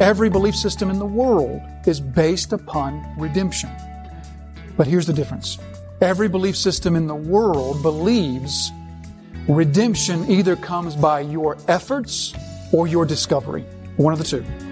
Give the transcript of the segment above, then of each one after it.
Every belief system in the world is based upon redemption. But here's the difference. Every belief system in the world believes redemption either comes by your efforts or your discovery. One of the two.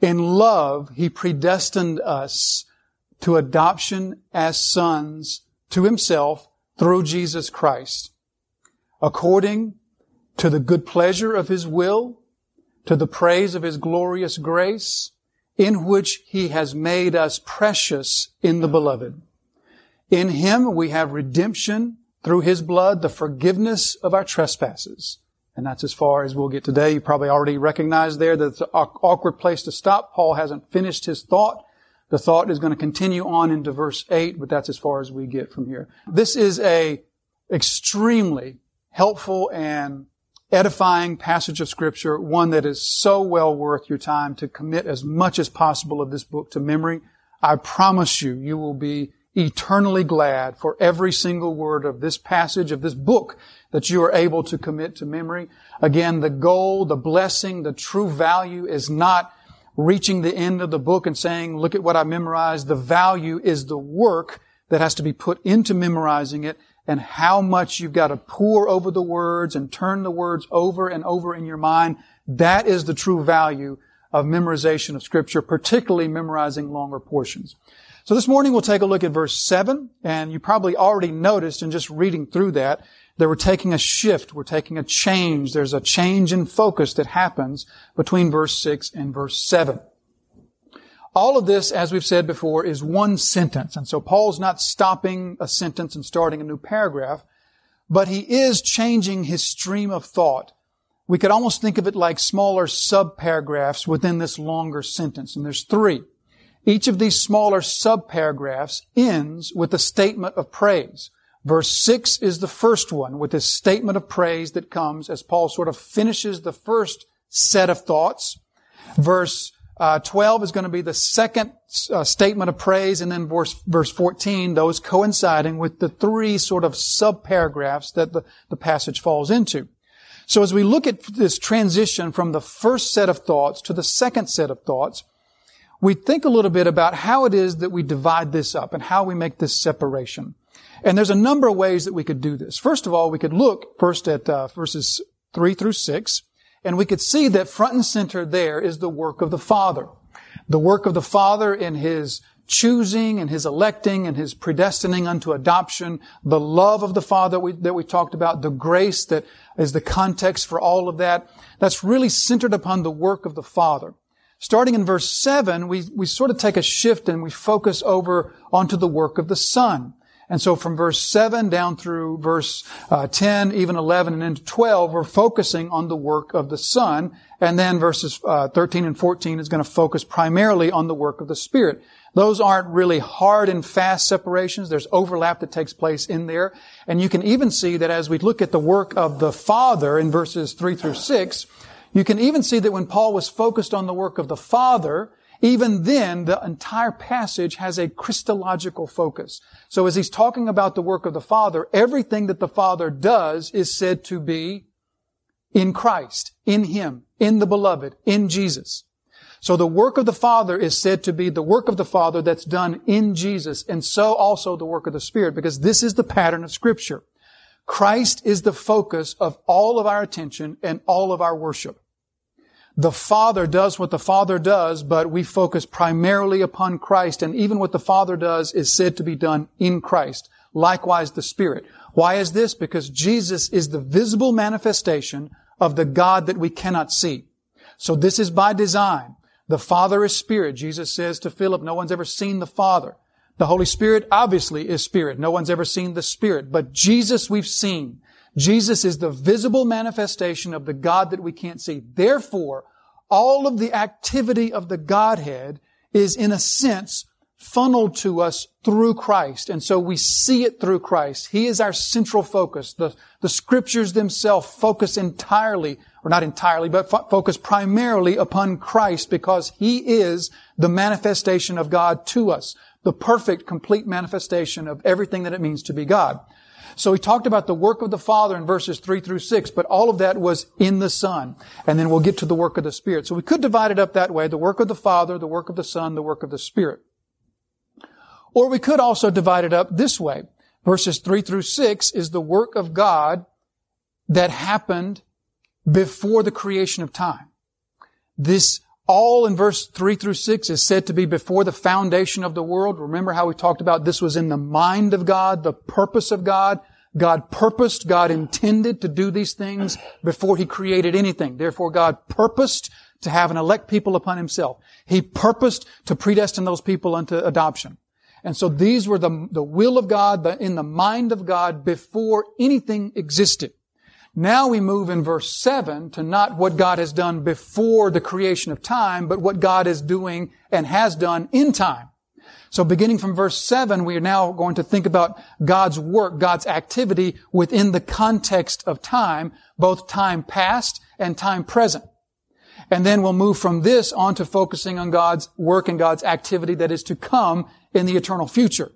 In love, He predestined us to adoption as sons to Himself through Jesus Christ, according to the good pleasure of His will, to the praise of His glorious grace, in which He has made us precious in the Beloved. In Him we have redemption through His blood, the forgiveness of our trespasses and that's as far as we'll get today. You probably already recognize there that it's an awkward place to stop. Paul hasn't finished his thought. The thought is going to continue on into verse 8, but that's as far as we get from here. This is a extremely helpful and edifying passage of scripture, one that is so well worth your time to commit as much as possible of this book to memory. I promise you, you will be eternally glad for every single word of this passage, of this book that you are able to commit to memory. Again, the goal, the blessing, the true value is not reaching the end of the book and saying, look at what I memorized. The value is the work that has to be put into memorizing it and how much you've got to pore over the words and turn the words over and over in your mind. That is the true value of memorization of scripture, particularly memorizing longer portions. So this morning we'll take a look at verse 7, and you probably already noticed in just reading through that that we're taking a shift, we're taking a change. There's a change in focus that happens between verse 6 and verse 7. All of this, as we've said before, is one sentence. And so Paul's not stopping a sentence and starting a new paragraph, but he is changing his stream of thought. We could almost think of it like smaller subparagraphs within this longer sentence. And there's three. Each of these smaller subparagraphs ends with a statement of praise. Verse 6 is the first one with this statement of praise that comes as Paul sort of finishes the first set of thoughts. Verse uh, 12 is going to be the second uh, statement of praise, and then verse, verse 14, those coinciding with the three sort of subparagraphs that the, the passage falls into. So as we look at this transition from the first set of thoughts to the second set of thoughts, we think a little bit about how it is that we divide this up and how we make this separation. And there's a number of ways that we could do this. First of all, we could look first at uh, verses 3 through 6, and we could see that front and center there is the work of the Father. The work of the Father in His choosing and His electing and His predestining unto adoption, the love of the Father we, that we talked about, the grace that is the context for all of that. That's really centered upon the work of the Father. Starting in verse 7, we, we sort of take a shift and we focus over onto the work of the Son. And so from verse 7 down through verse uh, 10, even 11, and into 12, we're focusing on the work of the Son. And then verses uh, 13 and 14 is going to focus primarily on the work of the Spirit. Those aren't really hard and fast separations. There's overlap that takes place in there. And you can even see that as we look at the work of the Father in verses 3 through 6, you can even see that when Paul was focused on the work of the Father, even then, the entire passage has a Christological focus. So as he's talking about the work of the Father, everything that the Father does is said to be in Christ, in Him, in the Beloved, in Jesus. So the work of the Father is said to be the work of the Father that's done in Jesus, and so also the work of the Spirit, because this is the pattern of Scripture. Christ is the focus of all of our attention and all of our worship. The Father does what the Father does, but we focus primarily upon Christ, and even what the Father does is said to be done in Christ. Likewise, the Spirit. Why is this? Because Jesus is the visible manifestation of the God that we cannot see. So this is by design. The Father is Spirit. Jesus says to Philip, no one's ever seen the Father. The Holy Spirit obviously is Spirit. No one's ever seen the Spirit. But Jesus we've seen. Jesus is the visible manifestation of the God that we can't see. Therefore, all of the activity of the Godhead is in a sense funneled to us through Christ. And so we see it through Christ. He is our central focus. The, the scriptures themselves focus entirely, or not entirely, but fo- focus primarily upon Christ because He is the manifestation of God to us. The perfect, complete manifestation of everything that it means to be God. So he talked about the work of the Father in verses 3 through 6, but all of that was in the Son. And then we'll get to the work of the Spirit. So we could divide it up that way, the work of the Father, the work of the Son, the work of the Spirit. Or we could also divide it up this way. Verses 3 through 6 is the work of God that happened before the creation of time. This all in verse 3 through 6 is said to be before the foundation of the world. Remember how we talked about this was in the mind of God, the purpose of God. God purposed, God intended to do these things before He created anything. Therefore, God purposed to have an elect people upon Himself. He purposed to predestine those people unto adoption. And so these were the, the will of God, the, in the mind of God before anything existed. Now we move in verse 7 to not what God has done before the creation of time, but what God is doing and has done in time. So beginning from verse 7, we are now going to think about God's work, God's activity within the context of time, both time past and time present. And then we'll move from this on to focusing on God's work and God's activity that is to come in the eternal future.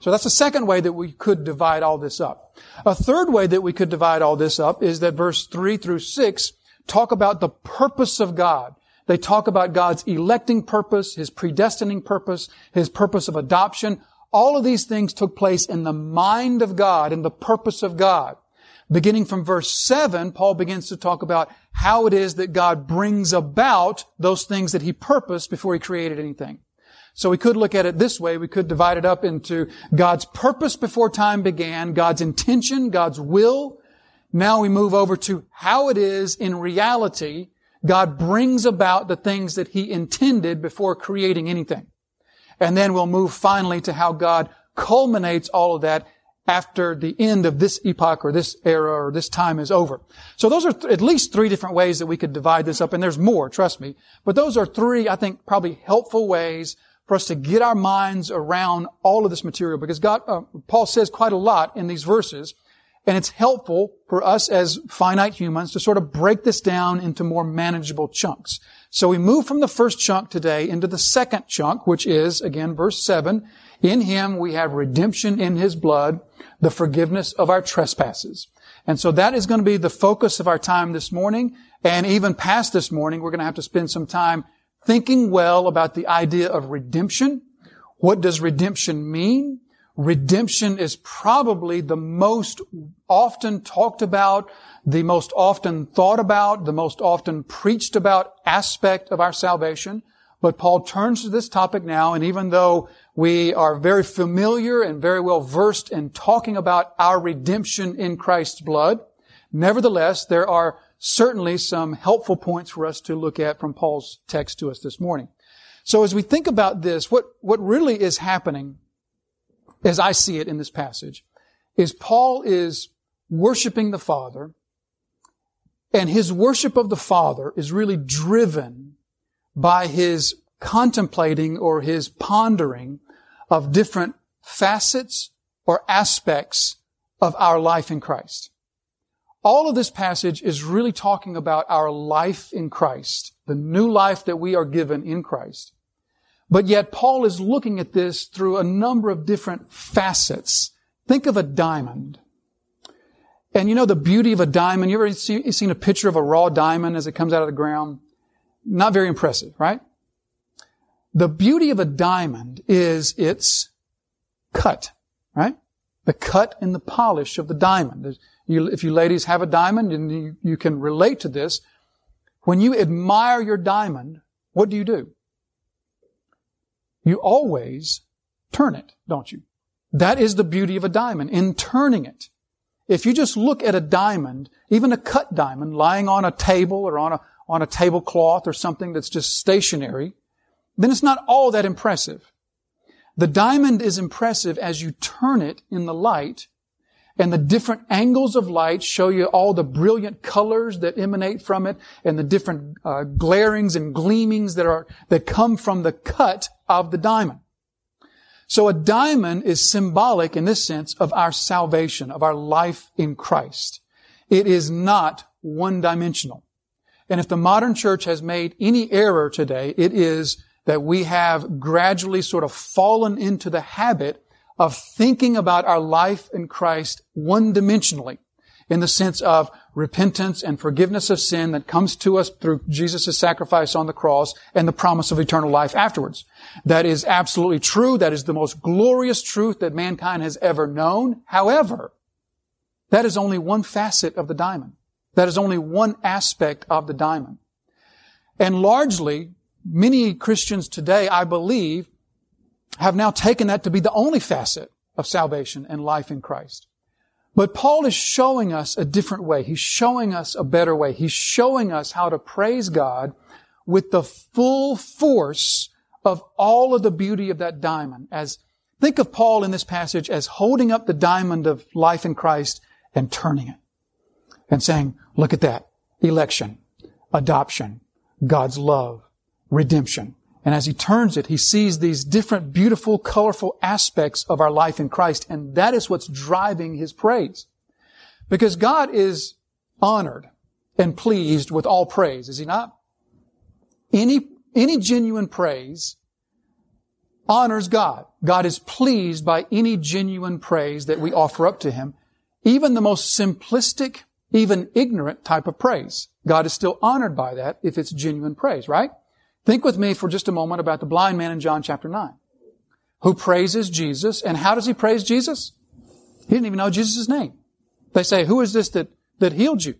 So that's the second way that we could divide all this up. A third way that we could divide all this up is that verse 3 through 6 talk about the purpose of God. They talk about God's electing purpose, His predestining purpose, His purpose of adoption. All of these things took place in the mind of God, in the purpose of God. Beginning from verse 7, Paul begins to talk about how it is that God brings about those things that He purposed before He created anything. So we could look at it this way. We could divide it up into God's purpose before time began, God's intention, God's will. Now we move over to how it is in reality God brings about the things that He intended before creating anything. And then we'll move finally to how God culminates all of that after the end of this epoch or this era or this time is over. So those are th- at least three different ways that we could divide this up, and there's more, trust me. But those are three, I think, probably helpful ways for us to get our minds around all of this material because God, uh, Paul says quite a lot in these verses, and it's helpful for us as finite humans to sort of break this down into more manageable chunks. So we move from the first chunk today into the second chunk, which is, again, verse 7. In Him we have redemption in His blood, the forgiveness of our trespasses. And so that is going to be the focus of our time this morning. And even past this morning, we're going to have to spend some time thinking well about the idea of redemption. What does redemption mean? Redemption is probably the most often talked about, the most often thought about, the most often preached about aspect of our salvation. But Paul turns to this topic now, and even though we are very familiar and very well versed in talking about our redemption in Christ's blood, nevertheless, there are certainly some helpful points for us to look at from Paul's text to us this morning. So as we think about this, what, what really is happening, as I see it in this passage, is Paul is worshiping the Father, and his worship of the Father is really driven by his contemplating or his pondering of different facets or aspects of our life in Christ. All of this passage is really talking about our life in Christ, the new life that we are given in Christ. But yet Paul is looking at this through a number of different facets. Think of a diamond. And you know the beauty of a diamond? You ever see, seen a picture of a raw diamond as it comes out of the ground? Not very impressive, right? The beauty of a diamond is its cut, right? The cut and the polish of the diamond. You, if you ladies have a diamond and you, you can relate to this, when you admire your diamond, what do you do? You always turn it, don't you? That is the beauty of a diamond, in turning it. If you just look at a diamond, even a cut diamond lying on a table or on a, on a tablecloth or something that's just stationary, then it's not all that impressive. The diamond is impressive as you turn it in the light and the different angles of light show you all the brilliant colors that emanate from it and the different uh, glarings and gleamings that are that come from the cut of the diamond. So a diamond is symbolic in this sense of our salvation of our life in christ. It is not one dimensional and if the modern church has made any error today it is that we have gradually sort of fallen into the habit of thinking about our life in Christ one-dimensionally in the sense of repentance and forgiveness of sin that comes to us through Jesus' sacrifice on the cross and the promise of eternal life afterwards. That is absolutely true. That is the most glorious truth that mankind has ever known. However, that is only one facet of the diamond. That is only one aspect of the diamond. And largely, many Christians today, I believe, have now taken that to be the only facet of salvation and life in Christ. But Paul is showing us a different way. He's showing us a better way. He's showing us how to praise God with the full force of all of the beauty of that diamond. As think of Paul in this passage as holding up the diamond of life in Christ and turning it and saying, look at that. Election, adoption, God's love, redemption. And as he turns it, he sees these different, beautiful, colorful aspects of our life in Christ. And that is what's driving his praise. Because God is honored and pleased with all praise, is he not? Any, any genuine praise honors God. God is pleased by any genuine praise that we offer up to him. Even the most simplistic, even ignorant type of praise. God is still honored by that if it's genuine praise, right? Think with me for just a moment about the blind man in John chapter 9 who praises Jesus. And how does he praise Jesus? He didn't even know Jesus' name. They say, who is this that, that healed you?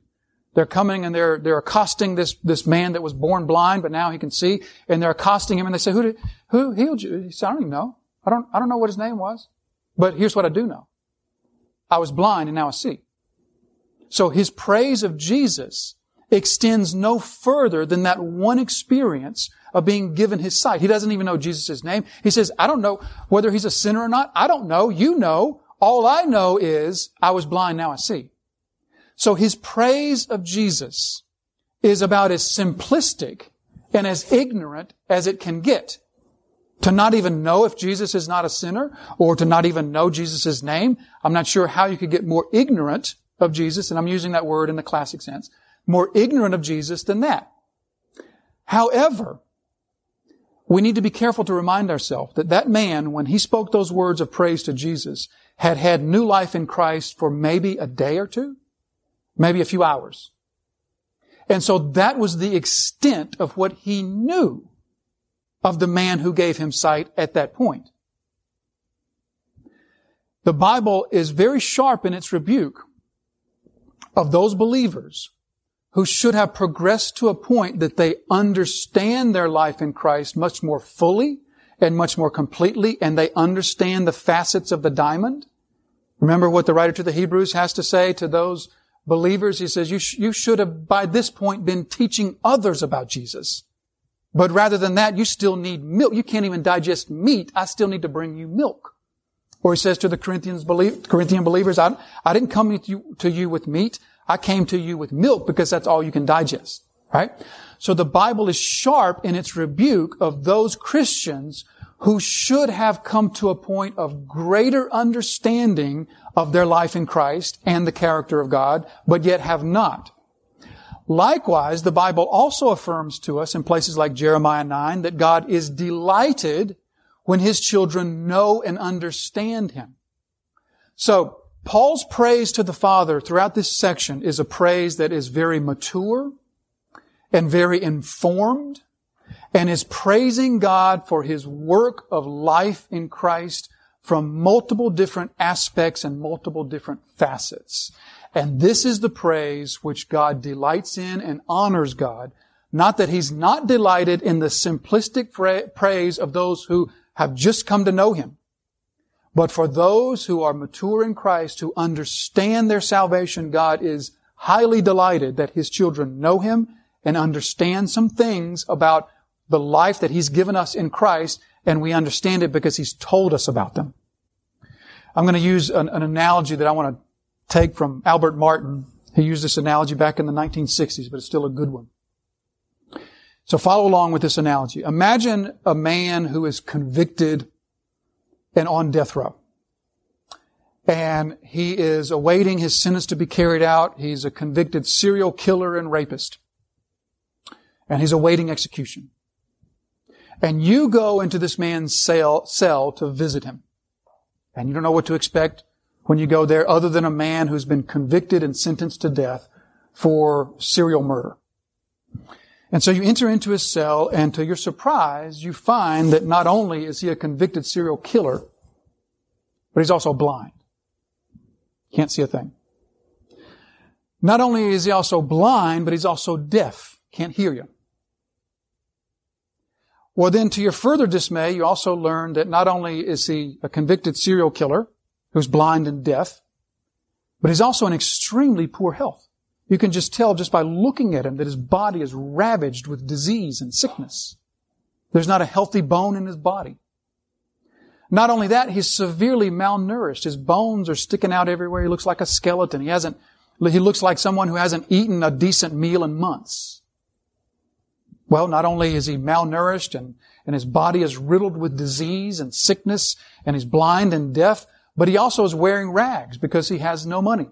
They're coming and they're, they're accosting this, this man that was born blind, but now he can see. And they're accosting him and they say, who did, who healed you? He said, I don't even know. I don't, I don't know what his name was. But here's what I do know. I was blind and now I see. So his praise of Jesus extends no further than that one experience of being given his sight. He doesn't even know Jesus' name. He says, I don't know whether he's a sinner or not. I don't know. You know. All I know is I was blind, now I see. So his praise of Jesus is about as simplistic and as ignorant as it can get. To not even know if Jesus is not a sinner or to not even know Jesus' name. I'm not sure how you could get more ignorant of Jesus, and I'm using that word in the classic sense, more ignorant of Jesus than that. However, we need to be careful to remind ourselves that that man, when he spoke those words of praise to Jesus, had had new life in Christ for maybe a day or two, maybe a few hours. And so that was the extent of what he knew of the man who gave him sight at that point. The Bible is very sharp in its rebuke of those believers who should have progressed to a point that they understand their life in Christ much more fully and much more completely, and they understand the facets of the diamond. Remember what the writer to the Hebrews has to say to those believers? He says, you, sh- you should have by this point been teaching others about Jesus. But rather than that, you still need milk. You can't even digest meat. I still need to bring you milk. Or he says to the Corinthians, Corinthian believers, I, I didn't come to you, to you with meat. I came to you with milk because that's all you can digest, right? So the Bible is sharp in its rebuke of those Christians who should have come to a point of greater understanding of their life in Christ and the character of God, but yet have not. Likewise, the Bible also affirms to us in places like Jeremiah 9 that God is delighted when His children know and understand Him. So, Paul's praise to the Father throughout this section is a praise that is very mature and very informed and is praising God for his work of life in Christ from multiple different aspects and multiple different facets. And this is the praise which God delights in and honors God. Not that he's not delighted in the simplistic praise of those who have just come to know him. But for those who are mature in Christ, who understand their salvation, God is highly delighted that His children know Him and understand some things about the life that He's given us in Christ, and we understand it because He's told us about them. I'm going to use an, an analogy that I want to take from Albert Martin. He used this analogy back in the 1960s, but it's still a good one. So follow along with this analogy. Imagine a man who is convicted and on death row. And he is awaiting his sentence to be carried out. He's a convicted serial killer and rapist. And he's awaiting execution. And you go into this man's cell, cell to visit him. And you don't know what to expect when you go there other than a man who's been convicted and sentenced to death for serial murder. And so you enter into his cell and to your surprise, you find that not only is he a convicted serial killer, but he's also blind. Can't see a thing. Not only is he also blind, but he's also deaf. Can't hear you. Well, then to your further dismay, you also learn that not only is he a convicted serial killer who's blind and deaf, but he's also in extremely poor health. You can just tell just by looking at him that his body is ravaged with disease and sickness. There's not a healthy bone in his body. Not only that, he's severely malnourished. His bones are sticking out everywhere. He looks like a skeleton. He hasn't, he looks like someone who hasn't eaten a decent meal in months. Well, not only is he malnourished and, and his body is riddled with disease and sickness and he's blind and deaf, but he also is wearing rags because he has no money.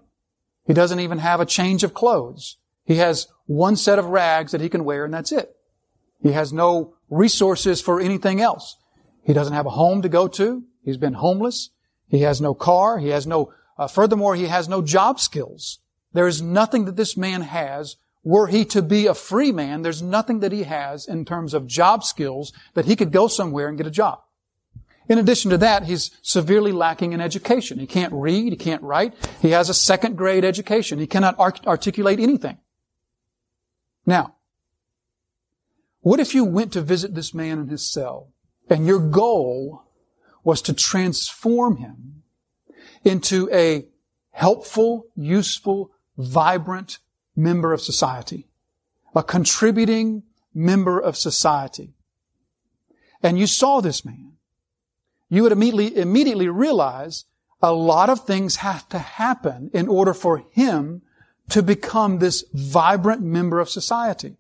He doesn't even have a change of clothes. He has one set of rags that he can wear and that's it. He has no resources for anything else. He doesn't have a home to go to. He's been homeless. He has no car. He has no, uh, furthermore, he has no job skills. There is nothing that this man has. Were he to be a free man, there's nothing that he has in terms of job skills that he could go somewhere and get a job. In addition to that, he's severely lacking in education. He can't read, he can't write. He has a second grade education. He cannot art- articulate anything. Now, what if you went to visit this man in his cell and your goal was to transform him into a helpful, useful, vibrant member of society, a contributing member of society. And you saw this man you would immediately, immediately realize a lot of things have to happen in order for him to become this vibrant member of society.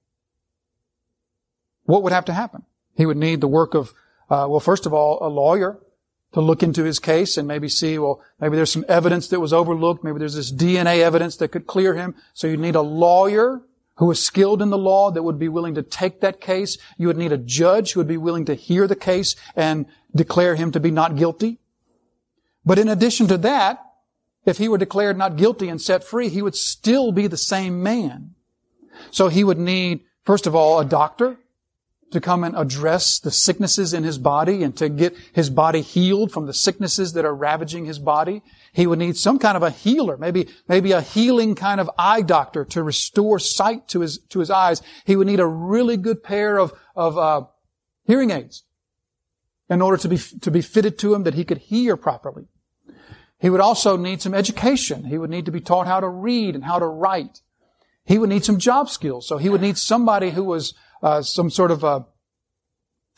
What would have to happen? He would need the work of, uh, well, first of all, a lawyer to look into his case and maybe see, well, maybe there's some evidence that was overlooked. Maybe there's this DNA evidence that could clear him. So you'd need a lawyer who is skilled in the law that would be willing to take that case. You would need a judge who would be willing to hear the case and declare him to be not guilty. But in addition to that, if he were declared not guilty and set free, he would still be the same man. So he would need, first of all, a doctor to come and address the sicknesses in his body and to get his body healed from the sicknesses that are ravaging his body. He would need some kind of a healer, maybe, maybe a healing kind of eye doctor to restore sight to his, to his eyes. He would need a really good pair of, of, uh, hearing aids in order to be, to be fitted to him that he could hear properly. He would also need some education. He would need to be taught how to read and how to write. He would need some job skills. So he would need somebody who was uh, some sort of a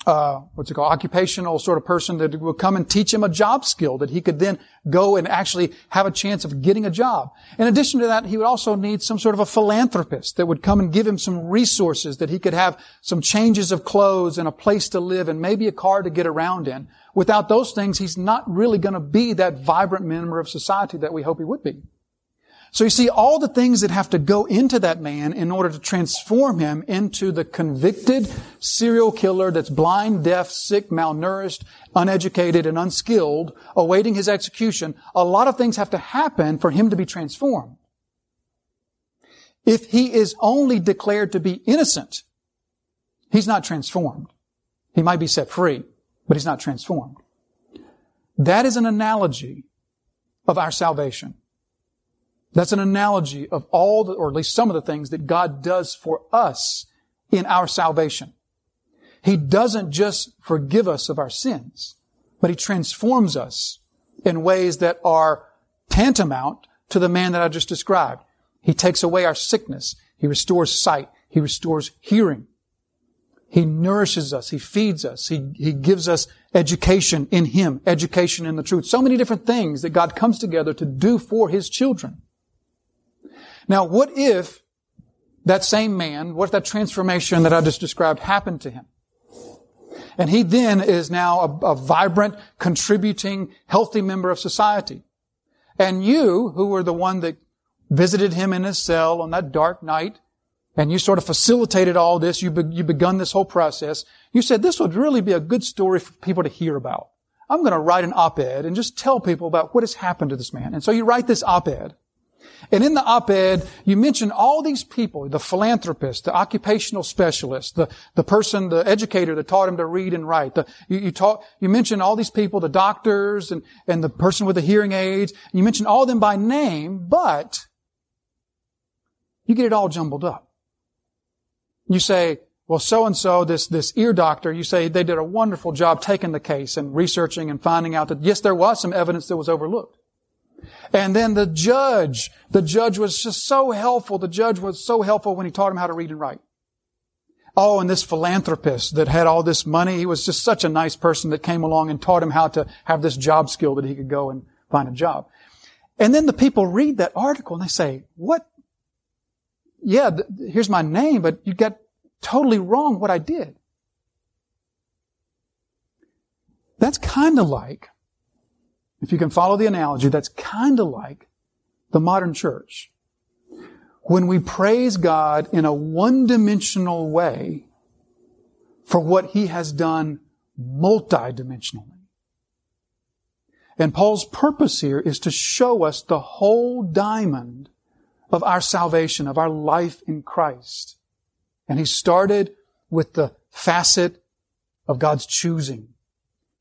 uh, what's it called, occupational sort of person that will come and teach him a job skill that he could then go and actually have a chance of getting a job. In addition to that, he would also need some sort of a philanthropist that would come and give him some resources that he could have some changes of clothes and a place to live and maybe a car to get around in. Without those things, he's not really going to be that vibrant member of society that we hope he would be. So you see all the things that have to go into that man in order to transform him into the convicted serial killer that's blind, deaf, sick, malnourished, uneducated, and unskilled, awaiting his execution. A lot of things have to happen for him to be transformed. If he is only declared to be innocent, he's not transformed. He might be set free, but he's not transformed. That is an analogy of our salvation. That's an analogy of all the, or at least some of the things that God does for us in our salvation. He doesn't just forgive us of our sins, but He transforms us in ways that are tantamount to the man that I just described. He takes away our sickness. He restores sight. He restores hearing. He nourishes us. He feeds us. He, he gives us education in Him, education in the truth. So many different things that God comes together to do for His children. Now, what if that same man, what if that transformation that I just described happened to him? And he then is now a, a vibrant, contributing, healthy member of society. And you, who were the one that visited him in his cell on that dark night, and you sort of facilitated all this, you, be, you begun this whole process, you said this would really be a good story for people to hear about. I'm going to write an op-ed and just tell people about what has happened to this man. And so you write this op-ed. And in the op-ed, you mention all these people, the philanthropist, the occupational specialist, the, the person, the educator that taught him to read and write. The, you, you, talk, you mention all these people, the doctors and, and the person with the hearing aids. You mention all of them by name, but you get it all jumbled up. You say, well, so and so, this, this ear doctor, you say they did a wonderful job taking the case and researching and finding out that yes, there was some evidence that was overlooked. And then the judge, the judge was just so helpful. The judge was so helpful when he taught him how to read and write. Oh, and this philanthropist that had all this money, he was just such a nice person that came along and taught him how to have this job skill that he could go and find a job. And then the people read that article and they say, what? Yeah, th- here's my name, but you got totally wrong what I did. That's kind of like if you can follow the analogy, that's kind of like the modern church. When we praise God in a one-dimensional way for what He has done multidimensionally. And Paul's purpose here is to show us the whole diamond of our salvation, of our life in Christ. And he started with the facet of God's choosing.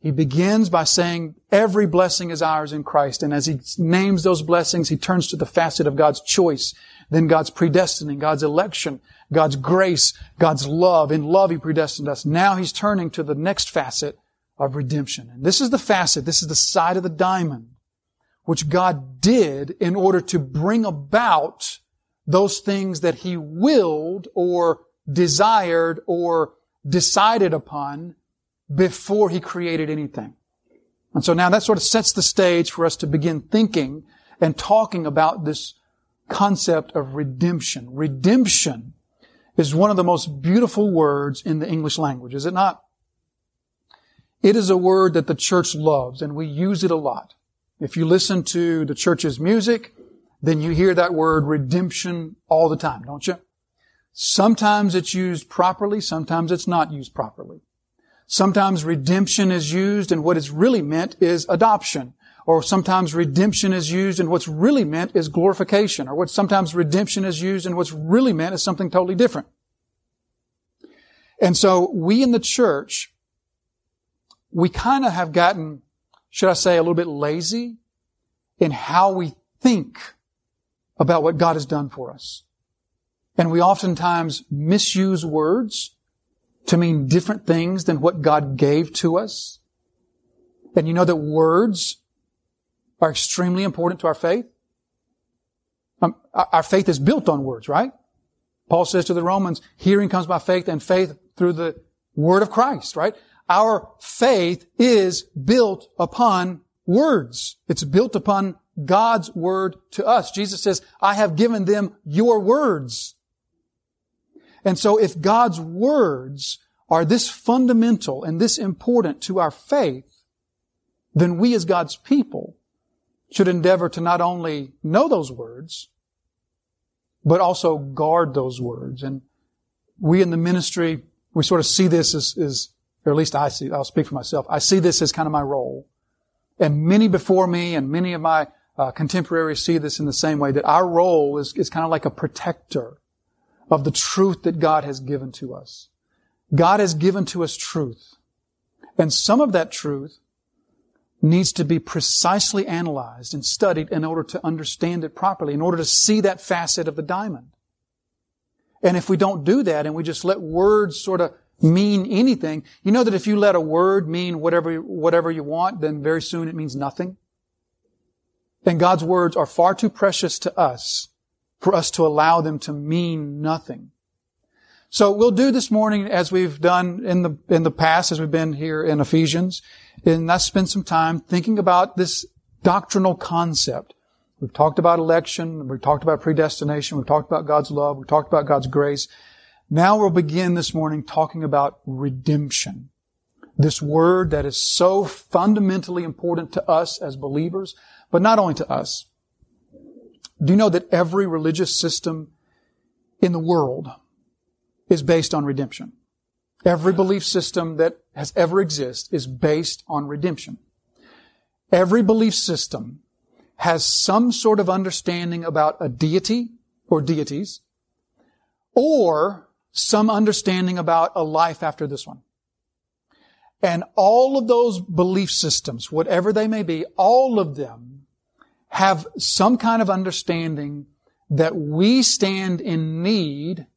He begins by saying every blessing is ours in Christ. And as he names those blessings, he turns to the facet of God's choice, then God's predestining, God's election, God's grace, God's love. In love, he predestined us. Now he's turning to the next facet of redemption. And this is the facet, this is the side of the diamond, which God did in order to bring about those things that he willed or desired or decided upon before he created anything. And so now that sort of sets the stage for us to begin thinking and talking about this concept of redemption. Redemption is one of the most beautiful words in the English language, is it not? It is a word that the church loves and we use it a lot. If you listen to the church's music, then you hear that word redemption all the time, don't you? Sometimes it's used properly, sometimes it's not used properly. Sometimes redemption is used and what is really meant is adoption. Or sometimes redemption is used and what's really meant is glorification. Or what sometimes redemption is used and what's really meant is something totally different. And so we in the church, we kind of have gotten, should I say, a little bit lazy in how we think about what God has done for us. And we oftentimes misuse words to mean different things than what God gave to us. And you know that words are extremely important to our faith. Um, our faith is built on words, right? Paul says to the Romans, hearing comes by faith and faith through the word of Christ, right? Our faith is built upon words. It's built upon God's word to us. Jesus says, I have given them your words. And so if God's words are this fundamental and this important to our faith, then we as God's people should endeavor to not only know those words, but also guard those words. And we in the ministry, we sort of see this as, as or at least I see, I'll speak for myself, I see this as kind of my role. And many before me and many of my uh, contemporaries see this in the same way, that our role is, is kind of like a protector of the truth that God has given to us. God has given to us truth. And some of that truth needs to be precisely analyzed and studied in order to understand it properly, in order to see that facet of the diamond. And if we don't do that and we just let words sort of mean anything, you know that if you let a word mean whatever, whatever you want, then very soon it means nothing. And God's words are far too precious to us for us to allow them to mean nothing. So we'll do this morning as we've done in the, in the past, as we've been here in Ephesians, and let's spend some time thinking about this doctrinal concept. We've talked about election, we've talked about predestination, we've talked about God's love, we've talked about God's grace. Now we'll begin this morning talking about redemption. This word that is so fundamentally important to us as believers, but not only to us. Do you know that every religious system in the world is based on redemption? Every belief system that has ever existed is based on redemption. Every belief system has some sort of understanding about a deity or deities or some understanding about a life after this one. And all of those belief systems, whatever they may be, all of them have some kind of understanding that we stand in need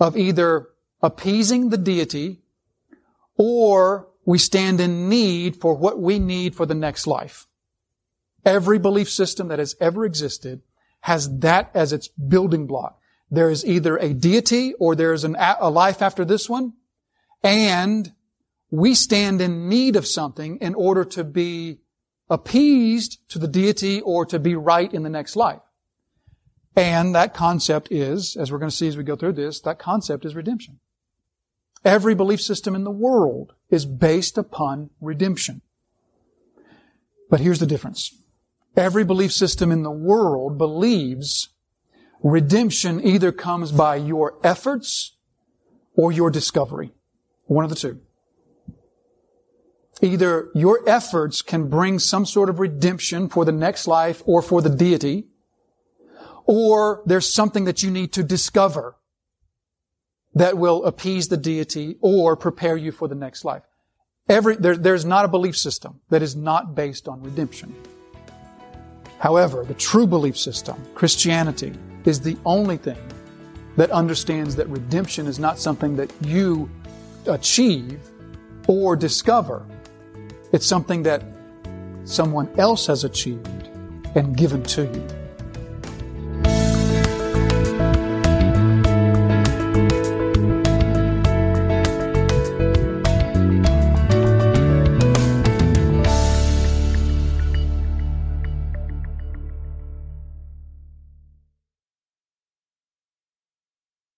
of either appeasing the deity or we stand in need for what we need for the next life. Every belief system that has ever existed has that as its building block. There is either a deity or there is an, a life after this one, and we stand in need of something in order to be appeased to the deity or to be right in the next life. And that concept is, as we're going to see as we go through this, that concept is redemption. Every belief system in the world is based upon redemption. But here's the difference. Every belief system in the world believes redemption either comes by your efforts or your discovery. One of the two. Either your efforts can bring some sort of redemption for the next life or for the deity, or there's something that you need to discover that will appease the deity or prepare you for the next life. Every, there, there's not a belief system that is not based on redemption. However, the true belief system, Christianity, is the only thing that understands that redemption is not something that you achieve or discover, it's something that someone else has achieved and given to you.